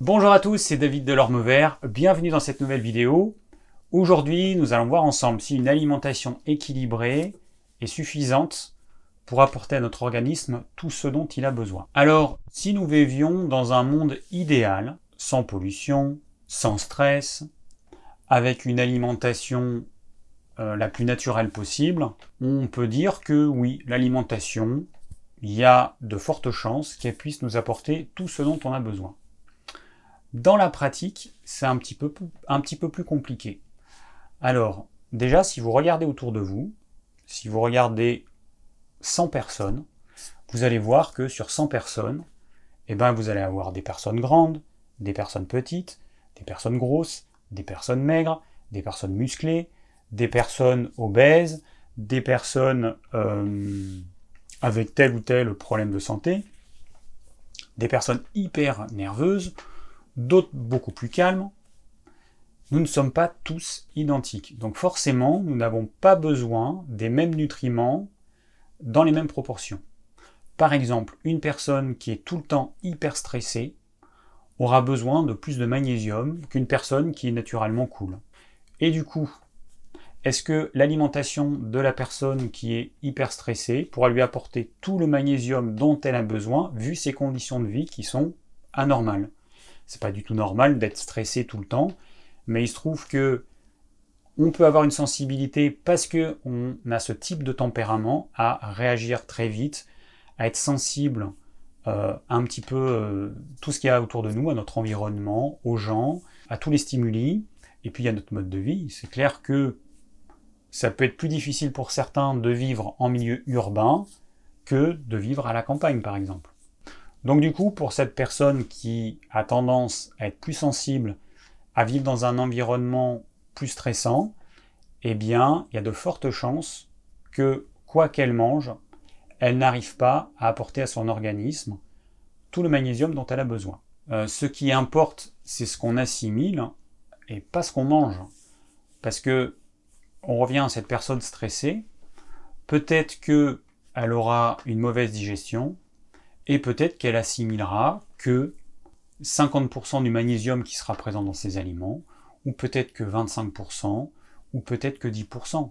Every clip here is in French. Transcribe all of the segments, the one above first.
Bonjour à tous, c'est David Delorme-Vert, bienvenue dans cette nouvelle vidéo. Aujourd'hui, nous allons voir ensemble si une alimentation équilibrée est suffisante pour apporter à notre organisme tout ce dont il a besoin. Alors, si nous vivions dans un monde idéal, sans pollution, sans stress, avec une alimentation euh, la plus naturelle possible, on peut dire que oui, l'alimentation, il y a de fortes chances qu'elle puisse nous apporter tout ce dont on a besoin. Dans la pratique, c'est un, petit peu, un petit peu plus compliqué. Alors, déjà, si vous regardez autour de vous, si vous regardez 100 personnes, vous allez voir que sur 100 personnes, eh ben, vous allez avoir des personnes grandes, des personnes petites, des personnes grosses, des personnes maigres, des personnes musclées, des personnes obèses, des personnes euh, avec tel ou tel problème de santé, des personnes hyper nerveuses, d'autres beaucoup plus calmes. Nous ne sommes pas tous identiques. Donc forcément, nous n'avons pas besoin des mêmes nutriments dans les mêmes proportions. Par exemple, une personne qui est tout le temps hyper stressée aura besoin de plus de magnésium qu'une personne qui est naturellement cool. Et du coup, est-ce que l'alimentation de la personne qui est hyper stressée pourra lui apporter tout le magnésium dont elle a besoin vu ses conditions de vie qui sont anormales? C'est pas du tout normal d'être stressé tout le temps, mais il se trouve que on peut avoir une sensibilité parce que on a ce type de tempérament à réagir très vite, à être sensible euh, un petit peu euh, tout ce qu'il y a autour de nous, à notre environnement, aux gens, à tous les stimuli, et puis à notre mode de vie. C'est clair que ça peut être plus difficile pour certains de vivre en milieu urbain que de vivre à la campagne, par exemple. Donc du coup, pour cette personne qui a tendance à être plus sensible, à vivre dans un environnement plus stressant, eh bien, il y a de fortes chances que, quoi qu'elle mange, elle n'arrive pas à apporter à son organisme tout le magnésium dont elle a besoin. Euh, ce qui importe, c'est ce qu'on assimile et pas ce qu'on mange. Parce que on revient à cette personne stressée, peut-être qu'elle aura une mauvaise digestion, et peut-être qu'elle assimilera que 50% du magnésium qui sera présent dans ces aliments, ou peut-être que 25%, ou peut-être que 10%.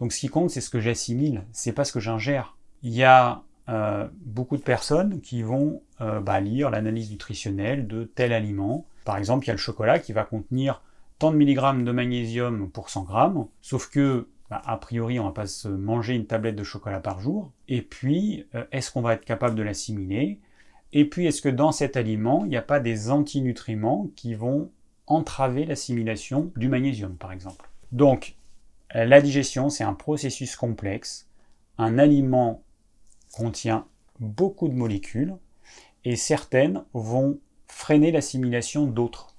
Donc ce qui compte, c'est ce que j'assimile, c'est pas ce que j'ingère. Il y a euh, beaucoup de personnes qui vont euh, bah, lire l'analyse nutritionnelle de tel aliment. Par exemple, il y a le chocolat qui va contenir tant de milligrammes de magnésium pour 100 grammes, sauf que bah, a priori, on va pas se manger une tablette de chocolat par jour. Et puis, euh, est-ce qu'on va être capable de l'assimiler? Et puis, est-ce que dans cet aliment, il n'y a pas des antinutriments qui vont entraver l'assimilation du magnésium, par exemple? Donc, la digestion, c'est un processus complexe. Un aliment contient beaucoup de molécules et certaines vont freiner l'assimilation d'autres.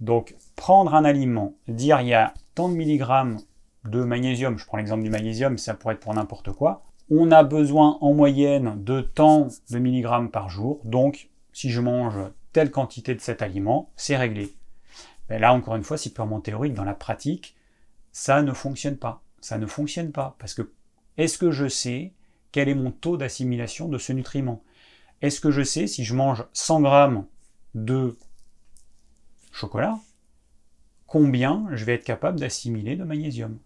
Donc, prendre un aliment, dire il y a tant de milligrammes de magnésium, je prends l'exemple du magnésium, ça pourrait être pour n'importe quoi, on a besoin en moyenne de tant de milligrammes par jour, donc si je mange telle quantité de cet aliment, c'est réglé. Mais là, encore une fois, c'est purement théorique. Dans la pratique, ça ne fonctionne pas. Ça ne fonctionne pas. Parce que est-ce que je sais quel est mon taux d'assimilation de ce nutriment? Est-ce que je sais si je mange 100 grammes de chocolat, combien je vais être capable d'assimiler de magnésium?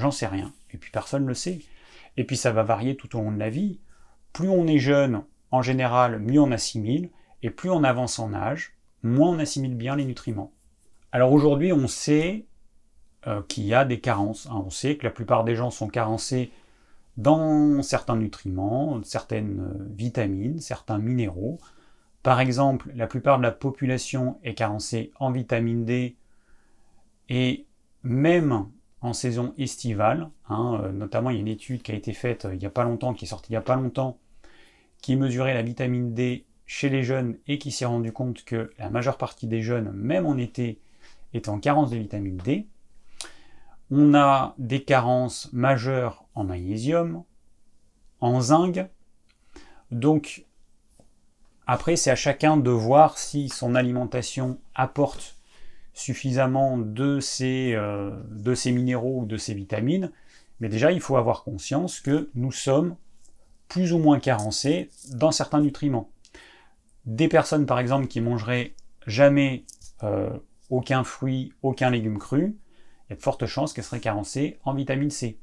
J'en sais rien. Et puis personne ne le sait. Et puis ça va varier tout au long de la vie. Plus on est jeune, en général, mieux on assimile. Et plus on avance en âge, moins on assimile bien les nutriments. Alors aujourd'hui, on sait euh, qu'il y a des carences. Hein. On sait que la plupart des gens sont carencés dans certains nutriments, certaines euh, vitamines, certains minéraux. Par exemple, la plupart de la population est carencée en vitamine D et même en saison estivale. Hein, euh, notamment, il y a une étude qui a été faite euh, il n'y a pas longtemps, qui est sortie il n'y a pas longtemps, qui mesurait la vitamine D chez les jeunes et qui s'est rendu compte que la majeure partie des jeunes, même en été, est en carence de vitamine D. On a des carences majeures en magnésium, en zinc. Donc, après, c'est à chacun de voir si son alimentation apporte suffisamment de ces, euh, de ces minéraux ou de ces vitamines, mais déjà il faut avoir conscience que nous sommes plus ou moins carencés dans certains nutriments. Des personnes, par exemple, qui mangeraient jamais euh, aucun fruit, aucun légume cru, il y a de fortes chances qu'elles seraient carencées en vitamine C.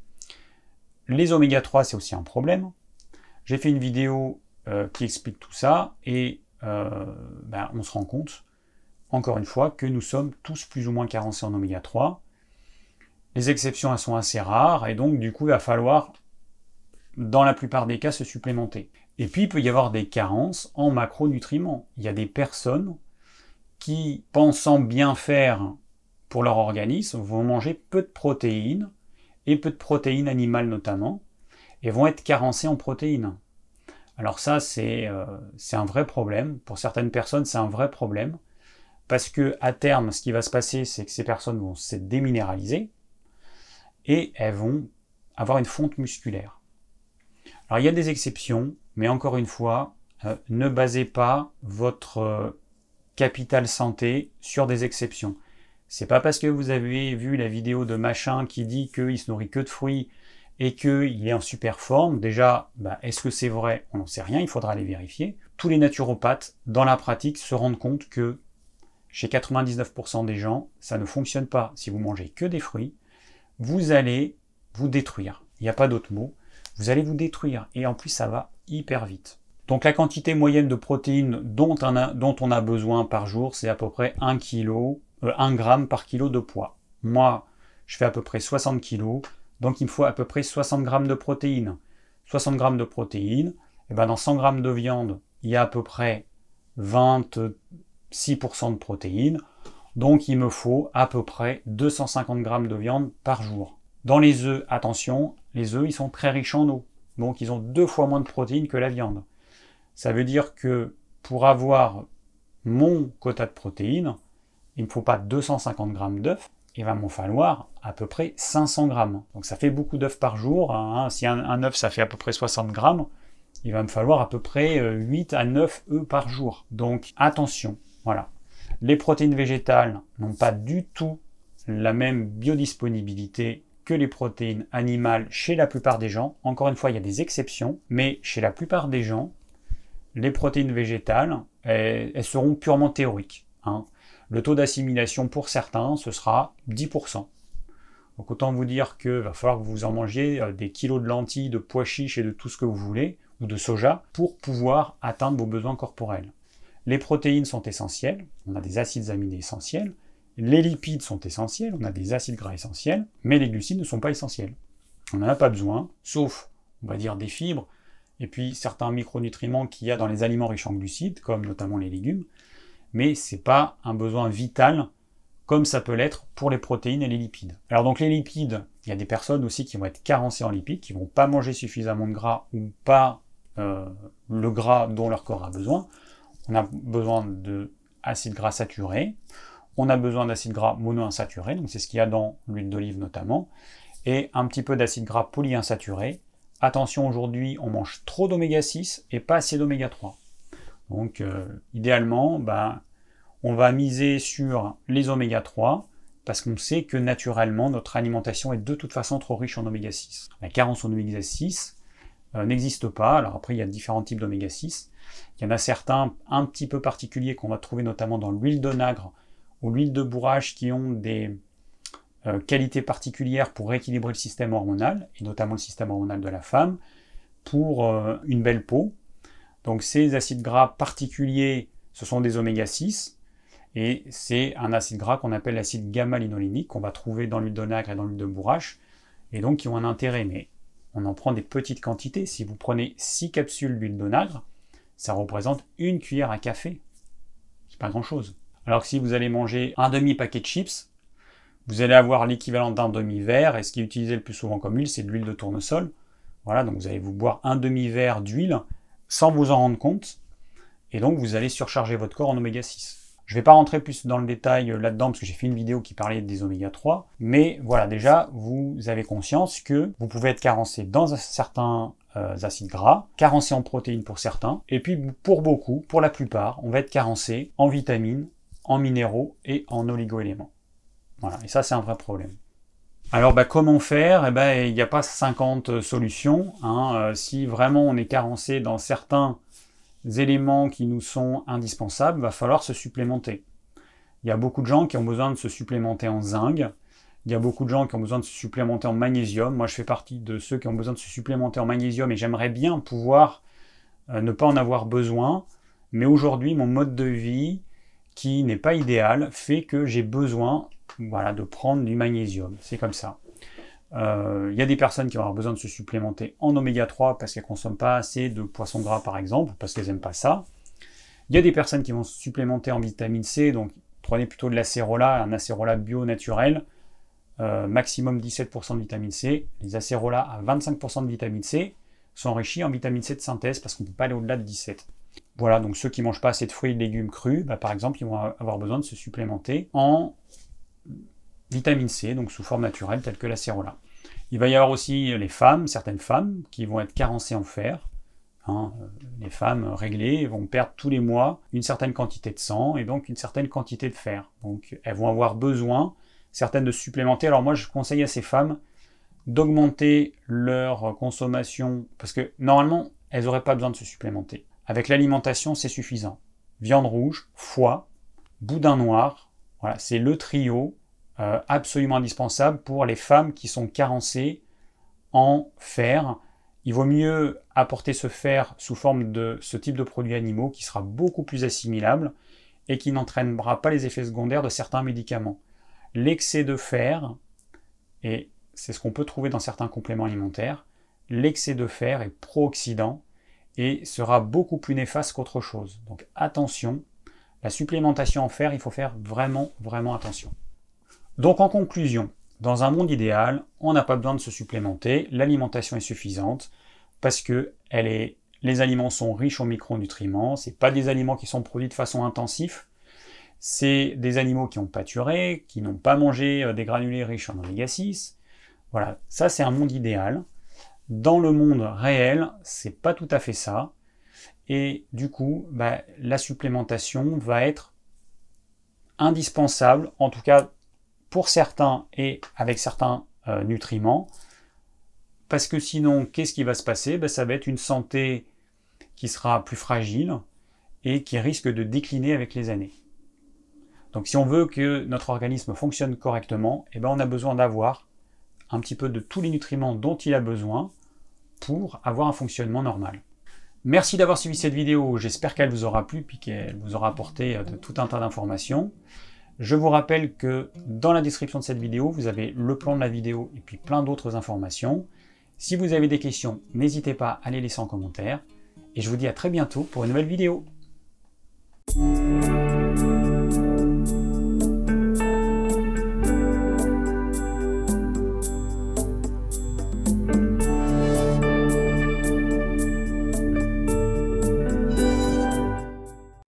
Les oméga 3, c'est aussi un problème. J'ai fait une vidéo euh, qui explique tout ça et ben, on se rend compte, encore une fois, que nous sommes tous plus ou moins carencés en oméga 3. Les exceptions, elles sont assez rares et donc du coup, il va falloir, dans la plupart des cas, se supplémenter. Et puis, il peut y avoir des carences en macronutriments. Il y a des personnes qui, pensant bien faire pour leur organisme, vont manger peu de protéines, et peu de protéines animales notamment, et vont être carencées en protéines. Alors ça, euh, c'est un vrai problème. Pour certaines personnes, c'est un vrai problème. Parce que à terme, ce qui va se passer, c'est que ces personnes vont se déminéraliser et elles vont avoir une fonte musculaire. Alors il y a des exceptions, mais encore une fois, euh, ne basez pas votre euh, capital santé sur des exceptions. C'est pas parce que vous avez vu la vidéo de machin qui dit qu'il se nourrit que de fruits et qu'il est en super forme, déjà, bah, est-ce que c'est vrai? On n'en sait rien, il faudra aller vérifier. Tous les naturopathes, dans la pratique, se rendent compte que chez 99% des gens, ça ne fonctionne pas. Si vous mangez que des fruits, vous allez vous détruire. Il n'y a pas d'autre mot. Vous allez vous détruire. Et en plus, ça va hyper vite. Donc la quantité moyenne de protéines dont on a, besoin par jour, c'est à peu près 1 kg, 1 g par kilo de poids. Moi, je fais à peu près 60 kg, donc il me faut à peu près 60 g de protéines. 60 g de protéines, et ben dans 100 g de viande, il y a à peu près 26% de protéines. Donc il me faut à peu près 250 g de viande par jour. Dans les œufs, attention, les œufs, ils sont très riches en eau. Donc ils ont deux fois moins de protéines que la viande. Ça veut dire que pour avoir mon quota de protéines, il ne faut pas 250 grammes d'œufs, il va m'en falloir à peu près 500 grammes. Donc ça fait beaucoup d'œufs par jour. Hein. Si un, œuf ça fait à peu près 60 grammes, il va me falloir à peu près 8 euh, à 9 œufs par jour. Donc attention, voilà. Les protéines végétales n'ont pas du tout la même biodisponibilité que les protéines animales chez la plupart des gens. Encore une fois, il y a des exceptions, mais chez la plupart des gens, les protéines végétales, elles, seront purement théoriques. Hein. Le taux d'assimilation pour certains, ce sera 10%. Donc autant vous dire qu'il va falloir que vous en mangiez euh, des kilos de lentilles, de pois chiches et de tout ce que vous voulez, ou de soja, pour pouvoir atteindre vos besoins corporels. Les protéines sont essentielles, on a des acides aminés essentiels, les lipides sont essentiels, on a des acides gras essentiels, mais les glucides ne sont pas essentiels. On n'en a pas besoin, sauf, on va dire, des fibres, et puis certains micronutriments qu'il y a dans les aliments riches en glucides, comme notamment les légumes, mais ce n'est pas un besoin vital comme ça peut l'être pour les protéines et les lipides. Alors donc les lipides, il y a des personnes aussi qui vont être carencées en lipides, qui vont pas manger suffisamment de gras ou pas euh, le gras dont leur corps a besoin. On a besoin d'acides gras saturés, on a besoin d'acides gras monoinsaturés, donc c'est ce qu'il y a dans l'huile d'olive notamment, et un petit peu d'acides gras polyinsaturés, attention aujourd'hui, on mange trop d'oméga 6 et pas assez d'oméga 3. Donc euh, idéalement, ben, on va miser sur les oméga 3 parce qu'on sait que naturellement notre alimentation est de toute façon trop riche en oméga 6. La carence en oméga 6 euh, n'existe pas. Alors après, il y a différents types d'oméga 6. Il y en a certains un petit peu particuliers qu'on va trouver notamment dans l'huile d'onagre ou l'huile de bourrage qui ont des euh, qualités particulières pour rééquilibrer le système hormonal, et notamment le système hormonal de la femme, pour euh, une belle peau. Donc ces acides gras particuliers, ce sont des oméga 6, et c'est un acide gras qu'on appelle l'acide gamma-linolénique, qu'on va trouver dans l'huile d'onagre et dans l'huile de bourrache, et donc qui ont un intérêt, mais on en prend des petites quantités. Si vous prenez 6 capsules d'huile d'onagre, ça représente une cuillère à café. C'est pas grand chose. Alors que si vous allez manger un demi paquet de chips, vous allez avoir l'équivalent d'un demi-verre, et ce qui est utilisé le plus souvent comme huile, c'est de l'huile de tournesol. Voilà, donc vous allez vous boire un demi-verre d'huile sans vous en rendre compte, et donc vous allez surcharger votre corps en oméga 6. Je ne vais pas rentrer plus dans le détail là-dedans parce que j'ai fait une vidéo qui parlait des oméga 3, mais voilà, déjà, vous avez conscience que vous pouvez être carencé dans certains euh, acides gras, carencé en protéines pour certains, et puis pour beaucoup, pour la plupart, on va être carencé en vitamines, en minéraux et en oligoéléments. Voilà, et ça c'est un vrai problème. Alors bah, comment faire? Eh ben, il n'y a pas 50 solutions. Hein. Euh, si vraiment on est carencé dans certains éléments qui nous sont indispensables, va falloir se supplémenter. Il y a beaucoup de gens qui ont besoin de se supplémenter en zinc. Il y a beaucoup de gens qui ont besoin de se supplémenter en magnésium. Moi, je fais partie de ceux qui ont besoin de se supplémenter en magnésium et j'aimerais bien pouvoir euh, ne pas en avoir besoin. Mais aujourd'hui, mon mode de vie, qui n'est pas idéal, fait que j'ai besoin voilà, de prendre du magnésium. C'est comme ça. Euh, il y a des personnes qui vont avoir besoin de se supplémenter en oméga 3 parce qu'elles ne consomment pas assez de poissons gras par exemple, parce qu'elles n'aiment pas ça. Il y a des personnes qui vont se supplémenter en vitamine C, donc prenez plutôt de l'acérola, un acérola bio naturel, euh, maximum 17% de vitamine C. Les acérolas à 25% de vitamine C sont enrichis en vitamine C de synthèse parce qu'on ne peut pas aller au-delà de 17. Voilà, donc ceux qui ne mangent pas assez de fruits et de légumes crus, bah, par exemple, ils vont avoir besoin de se supplémenter en vitamine C, donc sous forme naturelle, telle que l'acérola. Il va y avoir aussi les femmes, certaines femmes, qui vont être carencées en fer. Hein, euh, les femmes réglées vont perdre tous les mois une certaine quantité de sang et donc une certaine quantité de fer. Donc elles vont avoir besoin, certaines, de supplémenter. Alors moi, je conseille à ces femmes d'augmenter leur consommation, parce que normalement, elles n'auraient pas besoin de se supplémenter. Avec l'alimentation, c'est suffisant. Viande rouge, foie, boudin noir, voilà, c'est le trio euh, absolument indispensable pour les femmes qui sont carencées en fer. Il vaut mieux apporter ce fer sous forme de ce type de produits animaux qui sera beaucoup plus assimilable et qui n'entraînera pas les effets secondaires de certains médicaments. L'excès de fer, et c'est ce qu'on peut trouver dans certains compléments alimentaires, l'excès de fer est pro-oxydant et sera beaucoup plus néfaste qu'autre chose. Donc attention, la supplémentation en fer, il faut faire vraiment, vraiment attention. Donc en conclusion, dans un monde idéal, on n'a pas besoin de se supplémenter, l'alimentation est suffisante parce que les aliments sont riches en micronutriments, ce pas des aliments qui sont produits de façon intensive, c'est des animaux qui ont pâturé, qui n'ont pas mangé euh, des granulés riches en oméga 6. Voilà, ça c'est un monde idéal. Dans le monde réel, c'est pas tout à fait ça. Et du coup, bah, la supplémentation va être indispensable, en tout cas pour certains et avec certains euh, nutriments, parce que sinon, qu'est-ce qui va se passer? Ben, Ça va être une santé qui sera plus fragile et qui risque de décliner avec les années. Donc si on veut que notre organisme fonctionne correctement, eh ben, on a besoin d'avoir un petit peu de tous les nutriments dont il a besoin pour avoir un fonctionnement normal. Merci d'avoir suivi cette vidéo, j'espère qu'elle vous aura plu et qu'elle vous aura apporté euh, tout un tas d'informations. Je vous rappelle que dans la description de cette vidéo, vous avez le plan de la vidéo et puis plein d'autres informations. Si vous avez des questions, n'hésitez pas à les laisser en commentaire. Et je vous dis à très bientôt pour une nouvelle vidéo.